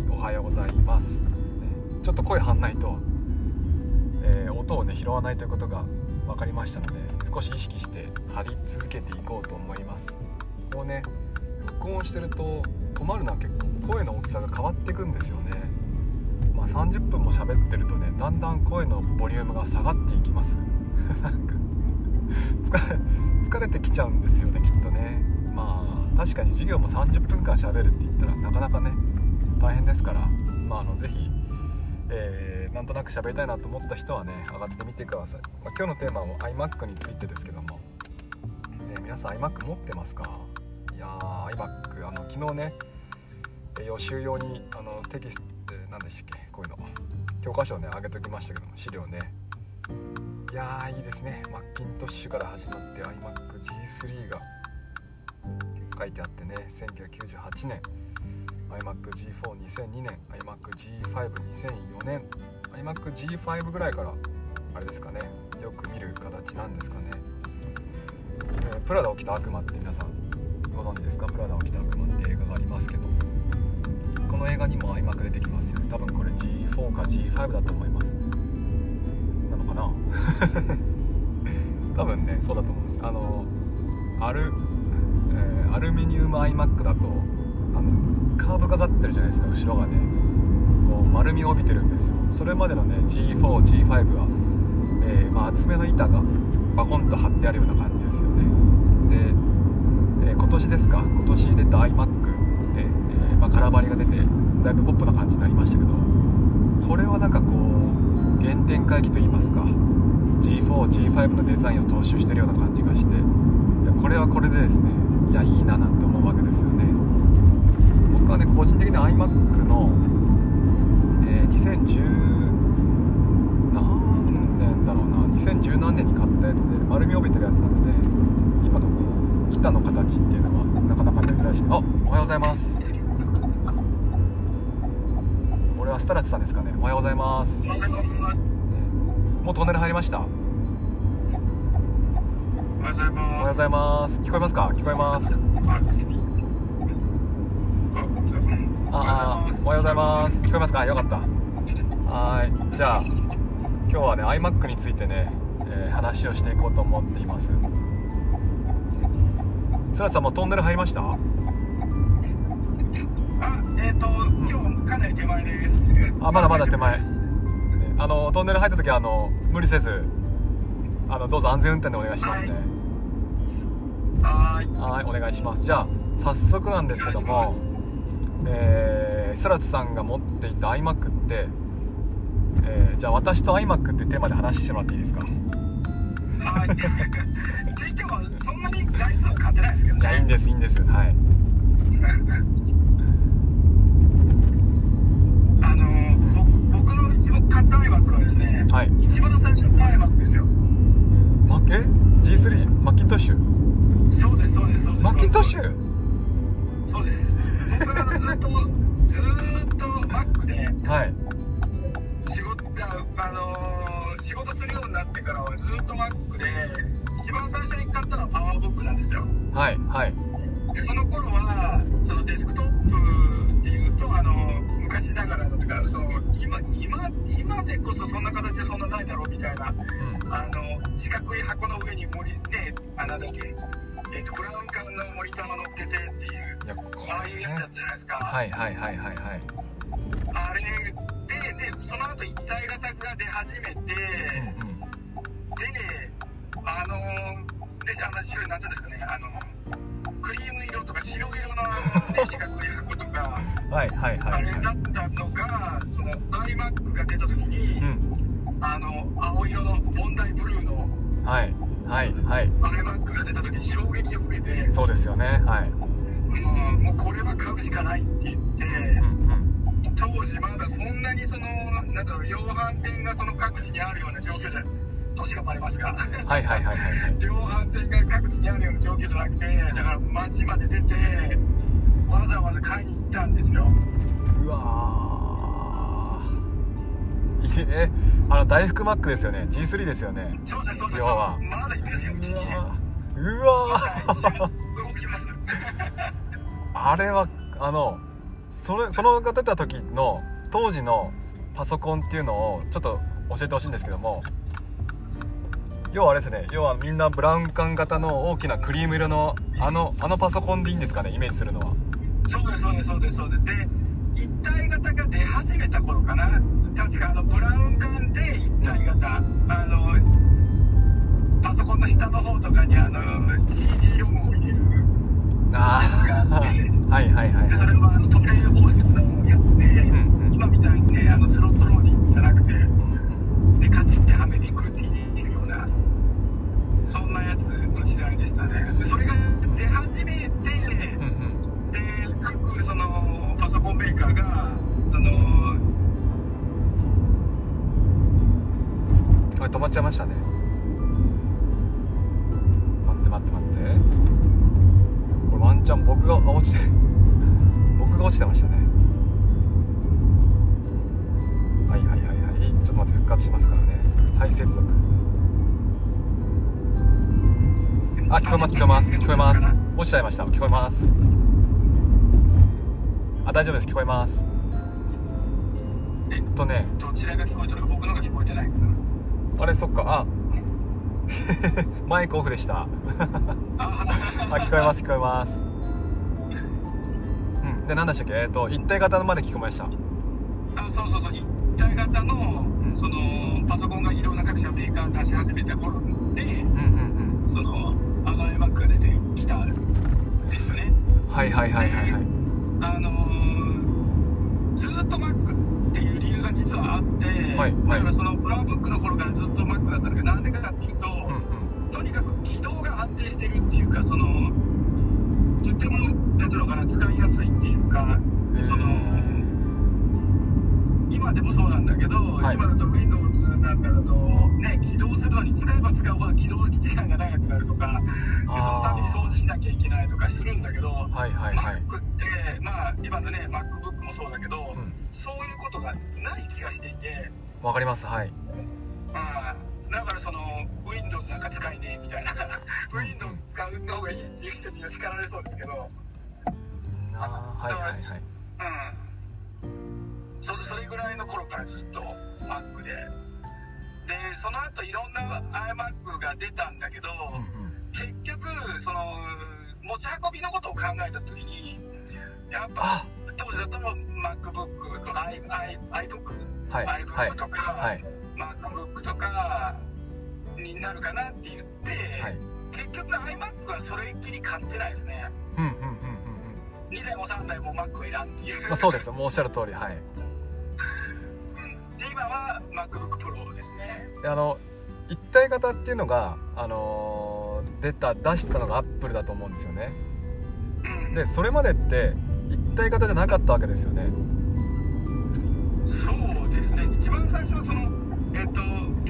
いおはようございます、ね、ちょっと声張んないと、えー、音をね拾わないということが分かりましたので少し意識して張り続けていこうと思います。こうね録音してると困るのは結構声の大きさが変わっていくんですよね。まあ、30分も喋ってるとねだんだん声のボリュームが下がっていきます。なんか疲れ疲れてきちゃうんですよねきっとね。まあ確かに授業も30分間喋るって言ったらなかなかね大変ですから、まあ、あのぜひ、えー、なんとなく喋りたいなと思った人はね上がってみてください、まあ、今日のテーマは iMac についてですけども、ね、皆さん iMac 持ってますか？いやー iMac あの昨日ね予習用にあのテキスト何でしたっけ？こういうの。教科書をね上げときましたけども資料ね。いやーいいですね。マッキントッシュから始まって iMacG3 が書いてあってね1998年。iMacG42002 年 iMacG52004 年 iMacG5 ぐらいからあれですかねよく見る形なんですかね、えー、プラダを着た悪魔って皆さんご存知ですか？プラダを着た悪魔って映画がありますけど。この映画にも iMac 出てきますよ多分これ G4 か G5 だと思います。なのかな？多分ねそうだと思うんです。あのアル、えー、アルミニウム iMac だとカーブかかってるじゃないですか後ろがね。こう丸みを帯びてるんですよ。それまでのね G4、G5 は、えー、まあ、厚めの板がバコンと張ってあるような感じですよね。で、えー、今年ですか？今年出た iMac で、えー、まあ、空張りが出てだいぶポップな感じになりましたけどこれはなんかこう原点回帰といいますか G4、G5 のデザインを踏襲してるような感じがしてこれはこれでですねいやいいななんて思うわけですよね。僕はね個人的に iMac の、えー、2010何年だろうな2010何年に買ったやつで丸みを帯びてるやつなので今のこの板の形っていうのはなかなか珍しい。あおはようございます。俺はスタラチさんですかね。おはようございます。もうトンネル入りました？おはようございます。おはようございます。聞こえますか？聞こえますおはようございます。聞こえますか？よかった。はい。じゃあ今日はね iMac についてね、えー、話をしていこうと思っています。スラさんもトンネル入りました？あえっ、ー、と、今日かなり手前です。あまだまだ手前。あのトンネル入った時はあの無理せずあのどうぞ安全運転でお願いしますね。はい。はい。お願いします。じゃあ早速なんですけどもえー、ースラツさんが持っていた iMac って、えー、じゃあ私と iMac っていうテーマで話してもらっていいですか？はいって言ってもそんなに台数は変わってないですけどねいやいいんですいいんですはいあの僕の僕買った iMac はですね、はい、一番最初の iMac ですよマケ G3 マッキントッシュそうですそうですそうですマッキントッシュそうです。僕はずっとずっとマックで、はい、仕事あのー、仕事するようになってからはずっとマックで一番最初に買ったのはパワーボックなんですよ。はいはい。でその頃はそのデスクトップっていうとあの昔ながらのとかその今今今でこそそんな形でそんなないだろうみたいな、うん、あの四角い箱の上に森ねあなんだっけえーと、クラウン管のモニターを乗っけてっていうああいうやつだったじゃないですか。はいはいはいはいはい。あれででその後一体型が出始めて、うんうん、であのであの種類なんていうんですかね。あのクリーム色とか白色の、ね、四角い箱とかはいはいはい、あれだったのがその iMac が出た時に、うん、あの青色の問題ブルーのはいはいはい。iMac が出た時に衝撃を受けてそうですよね。はいもうもうこれは買うしかないって言って、当時まだそんなにそのなんだろう量販店がその各地にあるような状況じゃ年がバレますがはいはい。はいはい量販店が各地にあるような状況じゃなくてだから街まで出てわざわざ買いに行ったんですよ。うわいいねあの大福マックですよね。G3 ですよね。そうですそうです。まだいいですようわ動きますあれはあのそれそのが出た時の当時のパソコンっていうのをちょっと教えてほしいんですけども要はあれですね要はみんなブラウン管型の大きなクリーム色のあのあのパソコンでいいんですかねイメージするのは。そうですそうですそうですそうです。で一体型が出始めた頃かな。確かあのブラウン管で一体型。あのパソコンの下の方とかにあの CD ロムを入れるああはいはいはい。でそれはあの時計方式のやつで、んうん。今みたいにねあのスロットローディングじゃなくてうんでカチッてはめていくっていうようなそんなやつの時代でしたね。でそれが出始めてうんうん。で各そのパソコンメーカーがそのこれ止まっちゃいましたねこれワンチャン僕があ落ちて僕が落ちてましたね。はいはいはいはい。ちょっと待って復活しますからね。再接続。あ聞こえます聞こえます。聞こえます。落ちちゃいました。聞こえます。あ大丈夫です。聞こえます。えっとね。どちらが聞こえてるか僕のが聞こえてないあれそっか。あ。マイクオフでした。ああ聞こえます聞こえます。うんで何でしたっけ？えっ、と一体型まで聞こえました。あそうそうそう。一体型のん。そのパソコンがいろんな各社メーカー出し始めた頃でうんうんそのあの iMac が出てきたんですよね。うんはいはいはいはいはい。あのーずっと Mac っていう理由が実はあって、はいはい。だからそのブラウンブックの頃からずっと Mac だったんだけどなんでかっていうと、うんうん。とにかく起動が安定してるっていうかそのとてもなんていうのかな使いやすいかその今でもそうなんだけど、はい。今だと Windows なんかだとね起動するのに使えば使うほど起動時間が長くなるとかでそのために掃除しなきゃいけないとかするんだけど、はいはいはい。Mac ってまあ今のね MacBook もそうだけど、うん。そういうことがない気がしていて、わかります。はい。まあ、だからその Windows なんか使いねえみたいな。Windows 使う方がいいっていう人には叱られそうですけど、うんはいはいはい。うん、そそれぐらいの頃からずっと Mac で。でその後いろんな iMac が出たんだけど、うんうん。結局その持ち運びのことを考えた時にやっぱあ。当時だと MacBook とか i- i- iBook、はい。はい iBook とか、はい。MacBook とかになるかなって言って、はい。結局 iMac はそれっきり買ってないですね。うんうんうん2台も3台も Mac を選んっていう、まあそうですもうおっしゃる通りはい。うん。で今は MacBook Pro ですね。であの一体型っていうのがあのー出た出したのがアップルだと思うんですよね。うん。でそれまでって一体型じゃなかったわけですよね。そうですね。一番最初はそのえっ、と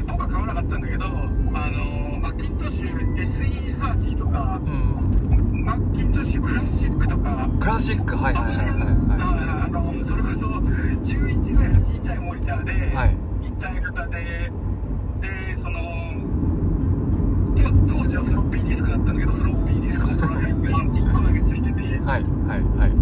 僕は買わなかったんだけどあのマッキントッシュ SE30 とかうんマッキントッシュクラシックとかクラシック。はいはいはいはいはああのそれこそ11ぐらいのちっちゃいモニターで、い。はい一体型ででそのと当時はフロッピーディスクだったんだけどフロッピーディスクのトライが1個だけついててはいはいはい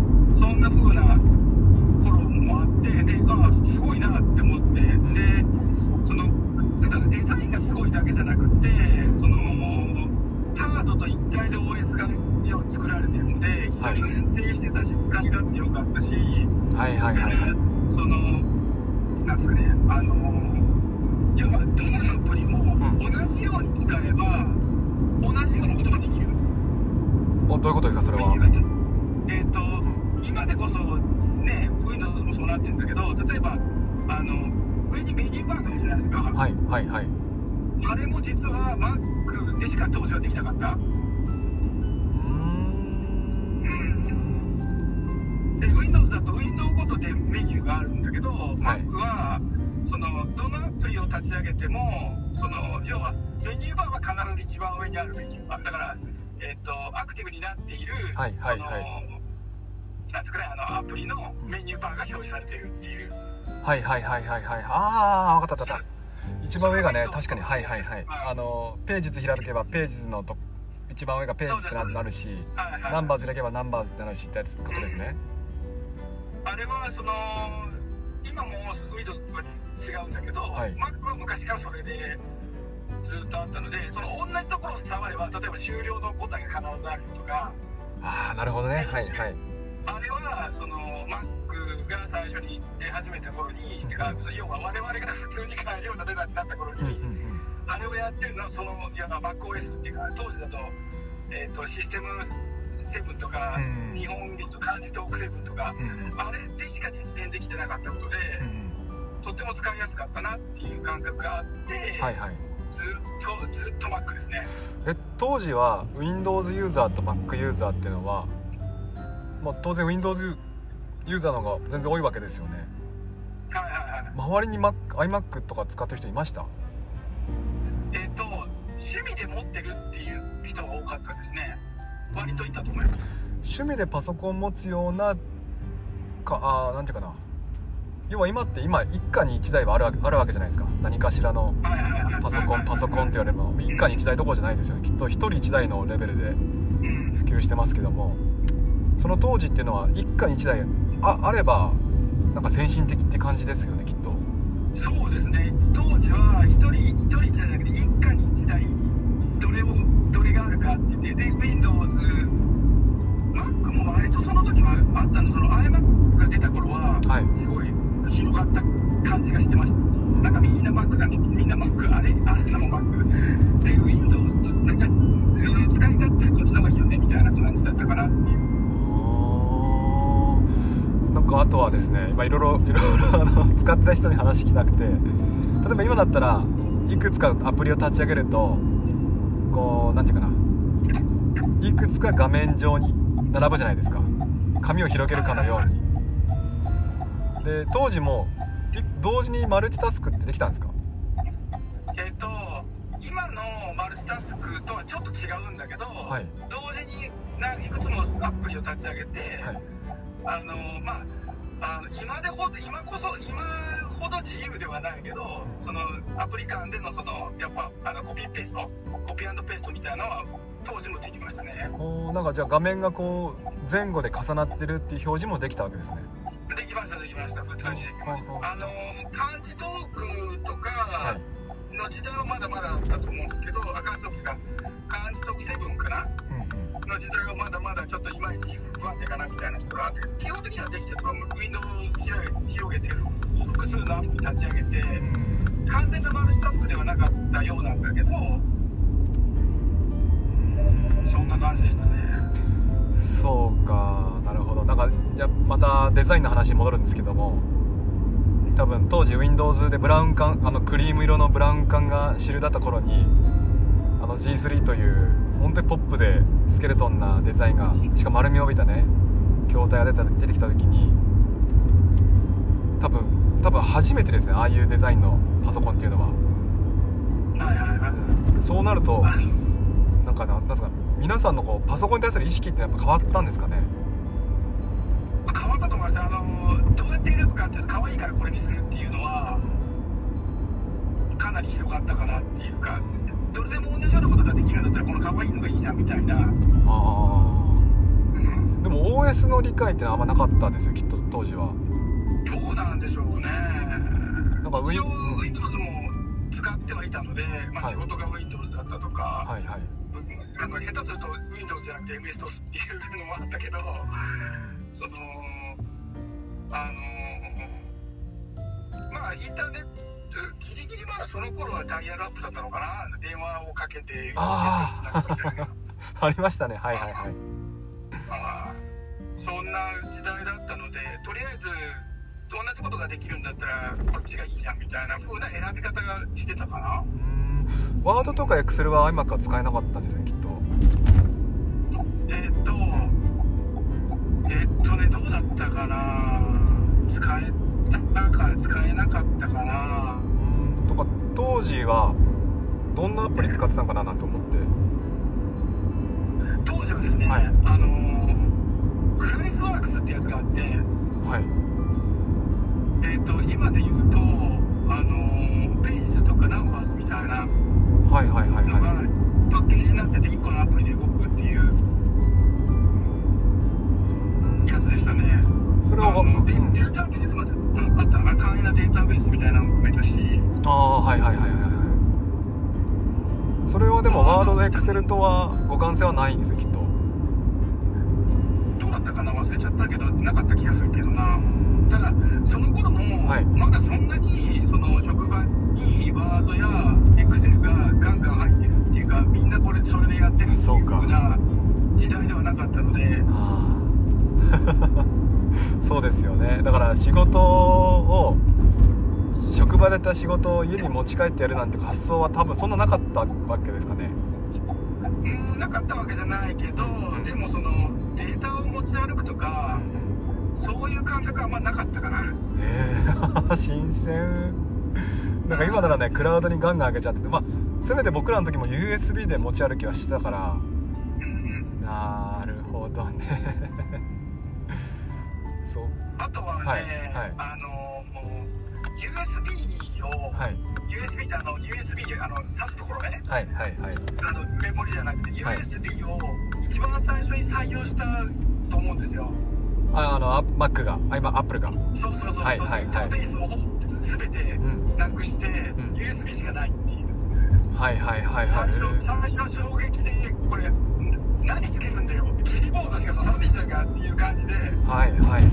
けど、Mac はそのどのアプリを立ち上げてもその要はメニューバーは必ず一番上にあるメニュー。バーだから、えっとアクティブになっている、はいはいはい。そのなんですかねあのアプリのメニューバーが表示されているっていう、はいはいはいはいはい。ああ分かった分かった。一番上がね確かにはいはいはい。あのページ図開けばページ図のと一番上がページ図ってなるしはいはい。ナンバーズ開けばナンバーズってなるしってことですね。あれはその今も Windows は違うんだけど、はい。Mac は昔からそれでずっとあったのでその同じところを触れば例えば終了のボタンが必ずあるよとか。ああなるほどね。はいはい。あれはその Mac が最初に出始めた頃に、てか要は我々が普通に買えるような値段になった頃に、うんうんうん。あれをやってるのはそのいわば MacOS っていうか当時だと,、えー、とシステム7とか、うん。日本で言うと漢字トーク7とか、うんあれでしか実現できてなかったことで、うんとっても使いやすかったなっていう感覚があって、はいはい。ずっとずっと Mac ですね。え当時は Windows ユーザーと Mac ユーザーっていうのは、まあ、当然 Windows ユーザーの方が全然多いわけですよね。はいはいはい。周りに Mac iMac とか使ってる人いました？えっ、と趣味で持ってるっていう人が多かったですね。割といたと思います。趣味でパソコン持つようなかあーなんていうかな要は今って今一家に一台はあるわけあるわけじゃないですか。何かしらのはいはいはいはいパソコンパソコンって言われれば一家に一台どころじゃないですよ。ねきっと一人一台のレベルでうん普及してますけども。その当時っていうのは一家に一台ああればなんか先進的って感じですよねきっと。そうですね。当時は一人一人じゃなくて一家に一台どれをどれがあるかって言ってで Windows Mac も割とその時はあったの。その iMac が出た頃ははい。すごい広がった感じがしてました。なんかみんな Mac だねみんな Mac あれあれなも Mac で Windows なんか、えー使い勝手こっちの方がいいよねみたいな感じだったかなっていうなんかあとはですね今いろいろいろいろあの使ってた人に話聞きたくて。例えば今だったらいくつかアプリを立ち上げるとこうなんていうかな。いくつか画面上に並ぶじゃないですか。紙を広げるかのように。で当時もい同時にマルチタスクってできたんですか？えっ、と今のマルチタスクとはちょっと違うんだけど、はい。同時にないくつもアプリを立ち上げて、はい。あのまああの今でほど今こそ今ほど自由ではないけどそのアプリ間でのそのやっぱあのコピーペーストコピーペーストみたいなのは当時もできましたね。こうなんかじゃあ画面がこう前後で重なってるっていう表示もできたわけですね。できましたできました普通にできました。あの漢字トークとはかい。の時代はまだまだだったと思うんですけどあ漢字トークか漢字トーク7かな？うんうん。の時代はまだまだちょっといまいち不安定かなみたいなところがあって基本的にはできてると思うウィンドウ広げ広げて複数のアプリ立ち上げてうん。完全なマルチタスクではなかったようなんだけどそんな感じでしたね。そうかなるほど。なんかやまたデザインの話に戻るんですけども多分当時 Windows でブラウン管あのクリーム色のブラウン管が主流だった頃にあの G3 という本当にポップでスケルトンなデザインがしかも丸みを帯びたね筐体が出た出てきた時に多分多分初めてですねああいうデザインのパソコンっていうのは。そうなるとなんかなんですか皆さんのこうパソコンに対する意識ってやっぱ変わったんですかね？あのどうやって選ぶかっていうと可愛いからこれにするっていうのはかなり広がったかなっていうかどれでも同じようなことができるんだったらこの可愛いのがいいじゃんみたいな、ああうん、でも OS の理解ってのはあんまなかったんですよきっと当時は。どうなんでしょうね。なんか Windows も使ってはいたので、まあ、はい。仕事が Windows だったとか、はいはい。あの下手すると Windows じゃなくて MS-DOS っていうのもあったけどそのあのまあインターネットギリギリまだその頃はダイヤルアップだったのかな電話をかけてあありましたねはいはいはい。まあそんな時代だったのでとりあえず同じことができるんだったらこっちがいいじゃんみたいな風な選び方がしてたかな。ワードとか Excel は iMac は使えなかったんですねきっと。えーっとえーっとねどうだったかな？使えたか使えなかったかな？うーんとか当時はどんなアプリ使ってたのかななんて思って。当時はですね、はい。あのクラリスワークスってやつがあってはい。えーっと今で言うとあのページとかナンバーズみたいなはいはいはいのがはいパッケージになってて1個のアプリで動くっていうれはデータベースまで、あった簡易なデータベースみたいなのも含めたし。ああはいはいはいはいそれはでもワードとエクセルとは互換性はないんですよきっと。どうだったかな忘れちゃったけどなかった気がするけどな。ただその頃も、はい、まだそんなにその職場にワードやエクセルがガンガン入ってるっていうかみんなこれそれでやってるっていうような時代ではなかったので。ああ。そうですよね。だから仕事を職場でやった仕事を家に持ち帰ってやるなんて発想は多分そんななかったわけですかね。うんなかったわけじゃないけどでもそのデータを持ち歩くとかそういう感覚はあんまなかったかな。えー、新鮮。なんか今ならねクラウドにガンガン上げちゃっててまあせめて僕らの時も USB で持ち歩きはしてたから。うん。なるほどねそう。あとはね、はいはい。あのもう USB を、はい。USB ってあの USB あの挿すところねはいはいはい。あのメモリじゃなくてはい。USB を一番最初に採用したと思うんですよ。ああのあ Mac があ今 Apple が。そうそうそうそう、はいはいはい。インターフェースを全てうん。なくして、ん。USB しかないっていう。はいはいはいはい。最初最初は衝撃でこれん何つけるんだよ。キーボードしか刺さってきたかっていう感じで。はいはい。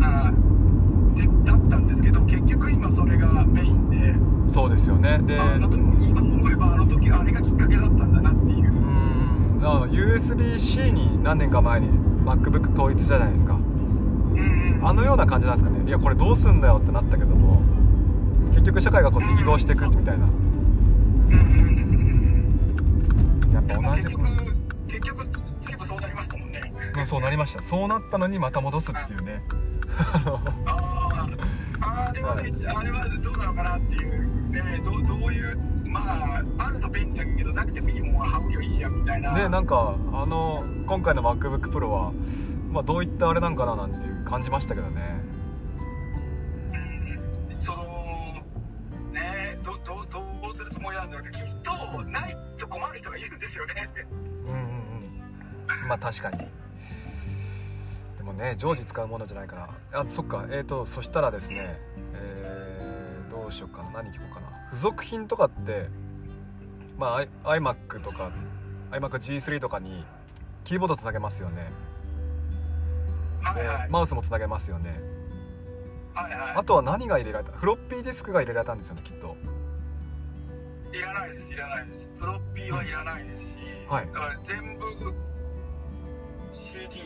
あーでだったんですけど結局今それがメインで。そうですよね。で今思えばあの時あれがきっかけだったんだなっていう。うん。だから USB-C に何年か前に MacBook 統一じゃないですか。うんあのような感じなんですかね。いやこれどうすんだよってなったけども結局社会がこう適合していくみたいな。うんうんでも結局結局全部そうなりましたもんね。うんそうなりました。そうなったのにまた戻すっていうね。あのあでもね、あれはどうなのかなっていうねどうどういうまああると便利だけどなくてもいいもんは省けばいいじゃんみたいな。ねなんかあの今回の MacBookPro はまあどういったあれなんかななんていう感じましたけどね。うんそのねどどどうするつもりなんだろうきっとないですよねうんうんうん。まあ確かに。でもね常時使うものじゃないから。あそっか。えーとそしたらですねえーどうしようかな。何聞こうかな。付属品とかってまあ iMac とか iMacG3 とかにキーボードつなげますよね。ではいはい。マウスもつなげますよね。はいはい。あとは何が入れられた？フロッピーディスクが入れられたんですよねきっと。いらないですいらないです。フロッピーはいらないです。し、はい。だから全部 CD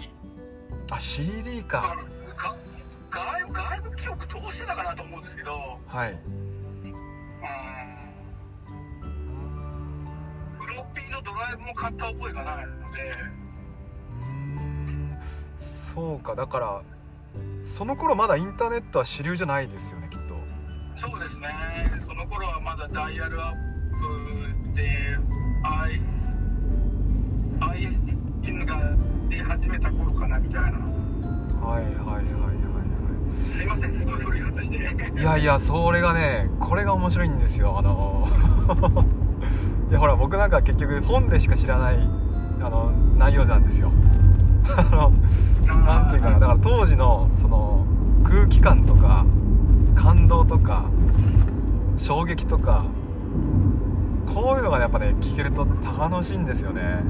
あ CD あか。のか外部外部記憶どうしてたかなと思うんですけど。はい。うん。フロッピーのドライブも買った覚えがないので。うーん。そうか。だからその頃まだインターネットは主流じゃないですよねきっと。そうですね。その頃はまだダイヤルアップで I ISN が出始めた頃かなみたいな。はいはいはいはいはすいませんすごい古い話でいいやいやそれがねこれが面白いんですよあの。いやほら僕なんか結局本でしか知らないあの内容なんですよ。あのなんていうかなだから当時のその空気感とか感動とか衝撃とかこういうのがやっぱね聞けると楽しいんですよね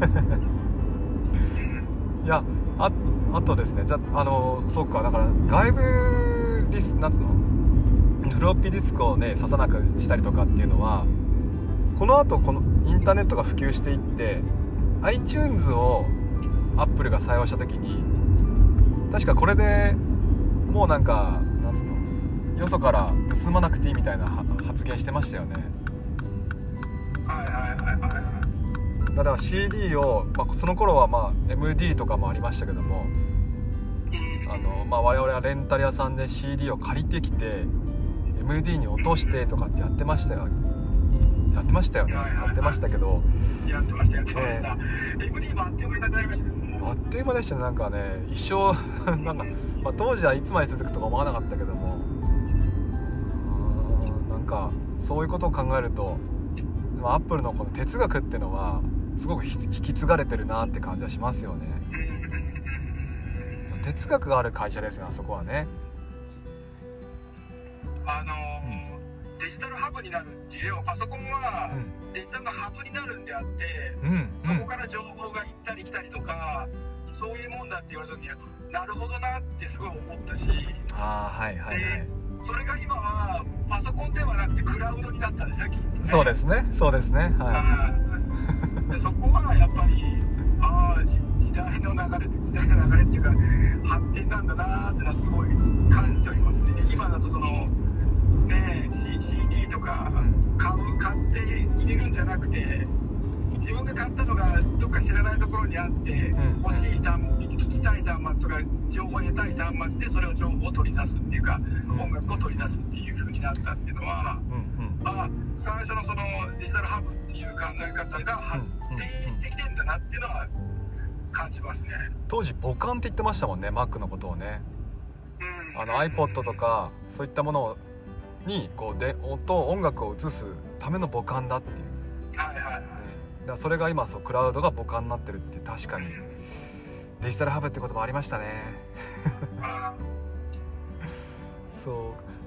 いやああとですねじゃあのそうかだから外部リスなんつうの？フロッピーディスクをね刺さなくしたりとかっていうのはこの後このインターネットが普及していって iTunes を Apple が採用した時に確かこれでもうなんかなんつうの？よそから盗まなくていいみたいな発言してましたよね。だから CD を、まあ、その頃はまあ MD とかもありましたけどもあの、まあ、我々はレンタル屋さんで CD を借りてきて MD に落としてとかってやってましたよ。やってましたよね。やってましたけどやってましたやってました、MD もあっという間になくなりましたあっという間でしたね。なんかね一生 なんか、まあ、当時はいつまで続くとか思わなかったけどもなんかそういうことを考えるとアップルのこの哲学っていうのはすごくひ引き継がれてるなって感じはしますよね。哲学がある会社ですよあそこはね。あのーデジタルハブになるっていうパソコンはデジタルのハブになるんであって、うんうん。そこから情報が行ったり来たりとかそういうもんだって言われた時になるほどなってすごい思ったし。ああはいはいはい。それが今はパソコンではなくてクラウドになったんですよきっとね。そうですねそうですねははいでそこはやっぱりああ時時代の流れって時代の流れっていうか発展なんだなーってのはすごい感じておりますね。今だとそのね CD とかうん。買う買って入れるんじゃなくて自分が買ったのがどっか知らないところにあって、ん。欲しい端聞きたい端末とか情報を得たい端末でそれを情報を取り出すっていうか、ん。音楽を取り出すっていう風になったっていうのはあ最初のそのデジタルハブっていう考え方が発展してきてんだなっていうのは感じますね。当時母艦って言ってましたもんね Mac のことをね。うん。あの iPod とかそういったものにこうで音音楽を映すための母艦だっていう、はいはいはい。ねだそれが今そうクラウドが母艦になってるって確かに。デジタルハブって言葉ありましたね。あそう。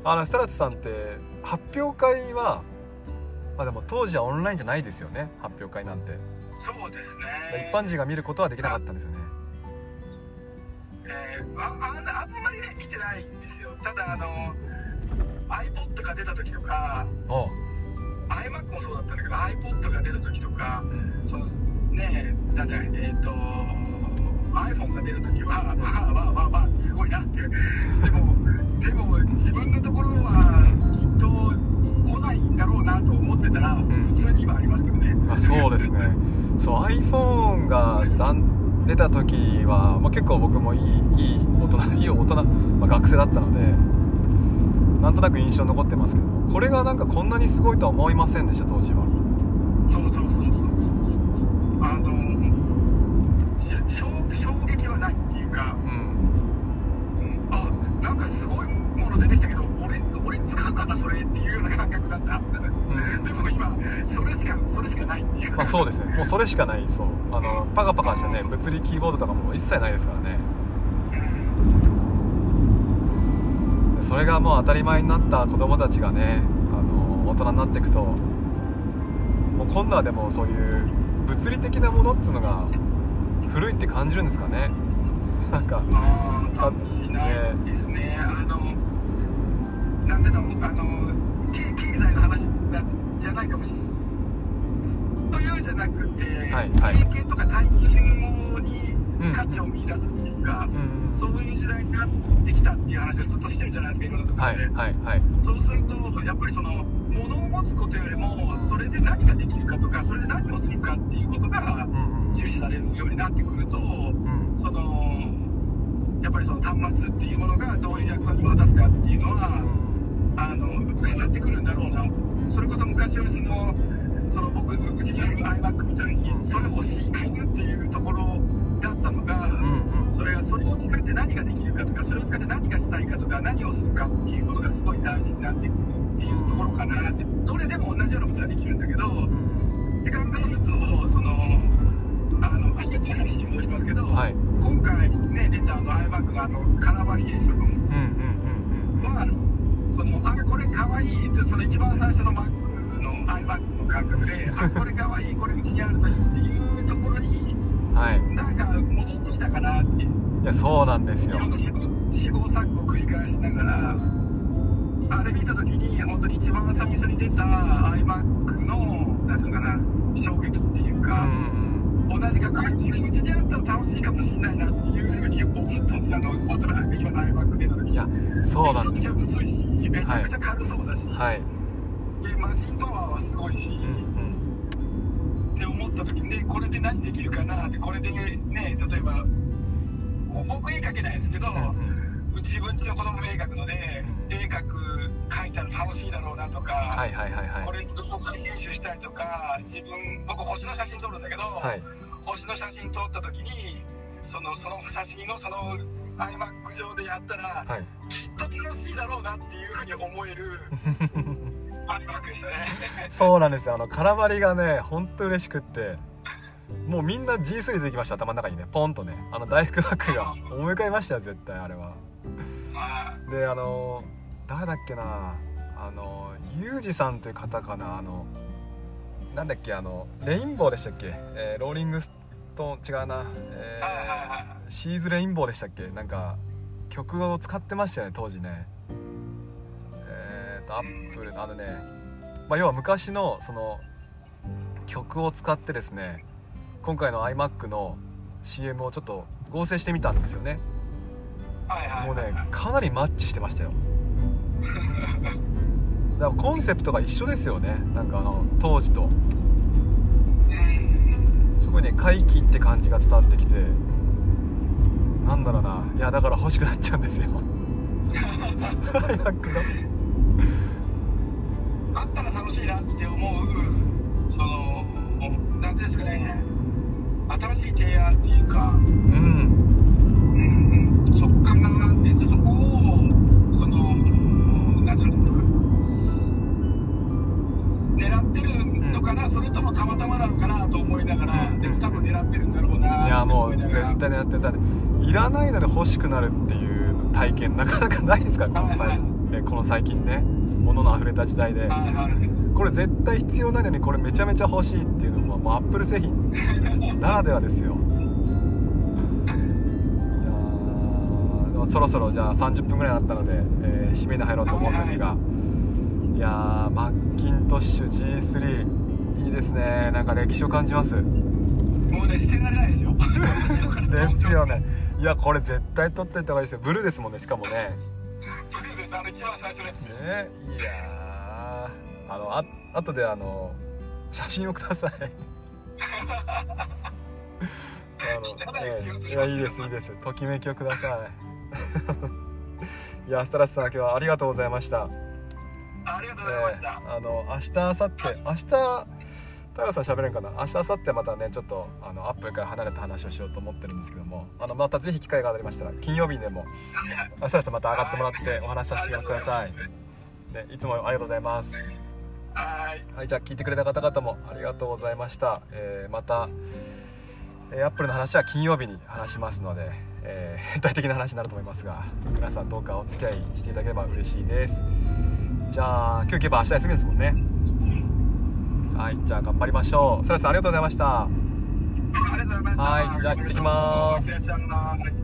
あの設楽さんって発表会はあでも当時はオンラインじゃないですよね発表会なんて。そうですね。一般人が見ることはできなかったんですよね。えーああんあんまりね見てないんですよ。ただあの iPod が出た時とか iMac もそうだったんだけど iPod が出た時とかうん。そのねええっ、と iPhone が出た時はですね。そう iPhone が出た時は、まあ、結構僕もいいいい大人 いい大人、まあ、学生だったのでなんとなく印象残ってますけどこれがなんかこんなにすごいとは思いませんでした当時は。そうそうそうそうあのしそれしかそれしかないっていう。まあ、そうですね。もうそれしかないそう。あのパカパカしたね物理キーボードとかも一切ないですからね。でそれがもう当たり前になった子供たちがねあの大人になっていくともう今度はでもそういう物理的なものっつうのが古いって感じるんですかね。なんかああかもしれないですね。あのなんていうのあの経経済の話だじゃないかもしれない。というじゃなくて、はいはい。経験とか体験にうん価値を見出すっていうか、うん。そういう時代になってきたっていう話をずっとしてるじゃないですかいろんなところで、はいはい。はいそうするとやっぱりその物を持つことよりもそれで何ができるかとかそれで何をするかっていうことが重視されるようになってくるとうん。そのやっぱりその端末っていうものがどういう役割を果たすかっていうのはあの変わってくるんだろうなそれこそ昔はそのその僕うちの iMac みたいにそれ欲しいかいっていうところだったのが、うんうん。それがそれを使って何ができるかとかそれを使って何がしたいかとか何をするかっていうことがすごい大事になってくるっていうところかなってどれでも同じようなことができるんだけどって考えるとそのあの一つの話に戻りますけど、はい。今回ね出たあの iMac のあのカラーバリエーションうんうんうんうん。はそのあこれかわいいってその一番最初の Mac の iMac の感覚であこれかわいいこれうちにあるといいっていうところにはいなんか戻ってきたかなっていう。いやそうなんですよいろんな試行錯誤を繰り返しながらあれ見た時に本当に一番最初に出た iMac のなんていうかな衝撃っていうか、うん同じかこれうちにあったら楽しいかもしれないなっていうふうに思ったんですよあの大人が今の iMac 出た時いやそうなんですよめちゃくちゃ軽そうだし、はい。でマシンパワーはすごいし、うんって思った時にねこれで何できるかなってこれでね例えば僕絵描けないんですけど、うんうん。自分ちの子供絵描くので、絵描く描いたら楽しいだろうなとか、はいはいはいはい。これ動画編集したりとか自分僕星の写真撮るんだけど、はい。星の写真撮った時にそのその写真をその iMac 上でやったら、はい。きっと楽しいだろうなっていうふうに思える iMac でしたね。そうなんですよ。あの空張りがねほんと嬉しくってもうみんな G3 出てきました。頭の中にねポンとねあの大福バッグが思い浮かびましたよ絶対あれは。まあであの誰だっけなあのユージさんという方かなあのなんだっけあのレインボーでしたっけ、えー、ローリングストーン違うな、えー、シーズレインボーでしたっけ？なんか曲を使ってましたよね当時ね。えーとアップルあのね、まあ、要は昔のその曲を使ってですね今回の iMac の CM をちょっと合成してみたんですよね。もうねかなりマッチしてましたよ。だからコンセプトが一緒ですよね。なんかあの当時とすごいね怪奇って感じが伝わってきてなんだろうな。いやだから欲しくなっちゃうんですよ。あったら楽しいなって思うその何ていうんですかね。新しい提案っていうかかな、うん、それともたまたまなのかなと思いながら、でも多分狙ってるんだろうないやもう絶対狙ってたいらないので欲しくなるっていう体験なかなかないですか？らこの最,、はいはい、この最近ね物の溢れた時代で、はいはい、これ絶対必要ないのにこれめちゃめちゃ欲しいっていうのももうアップル製品ならではですよ。そろそろじゃあ30分ぐらいになったので、えー、締めに入ろうと思うんですが。いやマッキントッシュ G3 いいですね。なんか歴史を感じます。もうね捨てられないですよ。ですよね。いやこれ絶対取っておいた方がいいですよ。ブルーですもんねしかもね。ブルーです。あの一番最初のやつです。ね。いやあのあ後であの写真をください。あの、えー、いやいいですいいです。ときめきをください。いやスタラスさん今日はありがとうございました。ありがとうございました、えー、あの明日明後日明日太陽さん喋れんかな？明日明後日またねちょっとあのアップルから離れた話をしようと思ってるんですけどもあのまたぜひ機会がありましたら金曜日でも 明日また上がってもらってお話しさせてください、ね、いつもありがとうございます。はいじゃあ聞いてくれた方々もありがとうございました、えー、また、えー、アップルの話は金曜日に話しますのでえー、変態的な話になると思いますが皆さんどうかお付き合いしていただければ嬉しいです。じゃあ今日行けば明日休みですもんねはいじゃあ頑張りましょう。それさんありがとうございました。ありがとうございました。はいじゃあ行ってきます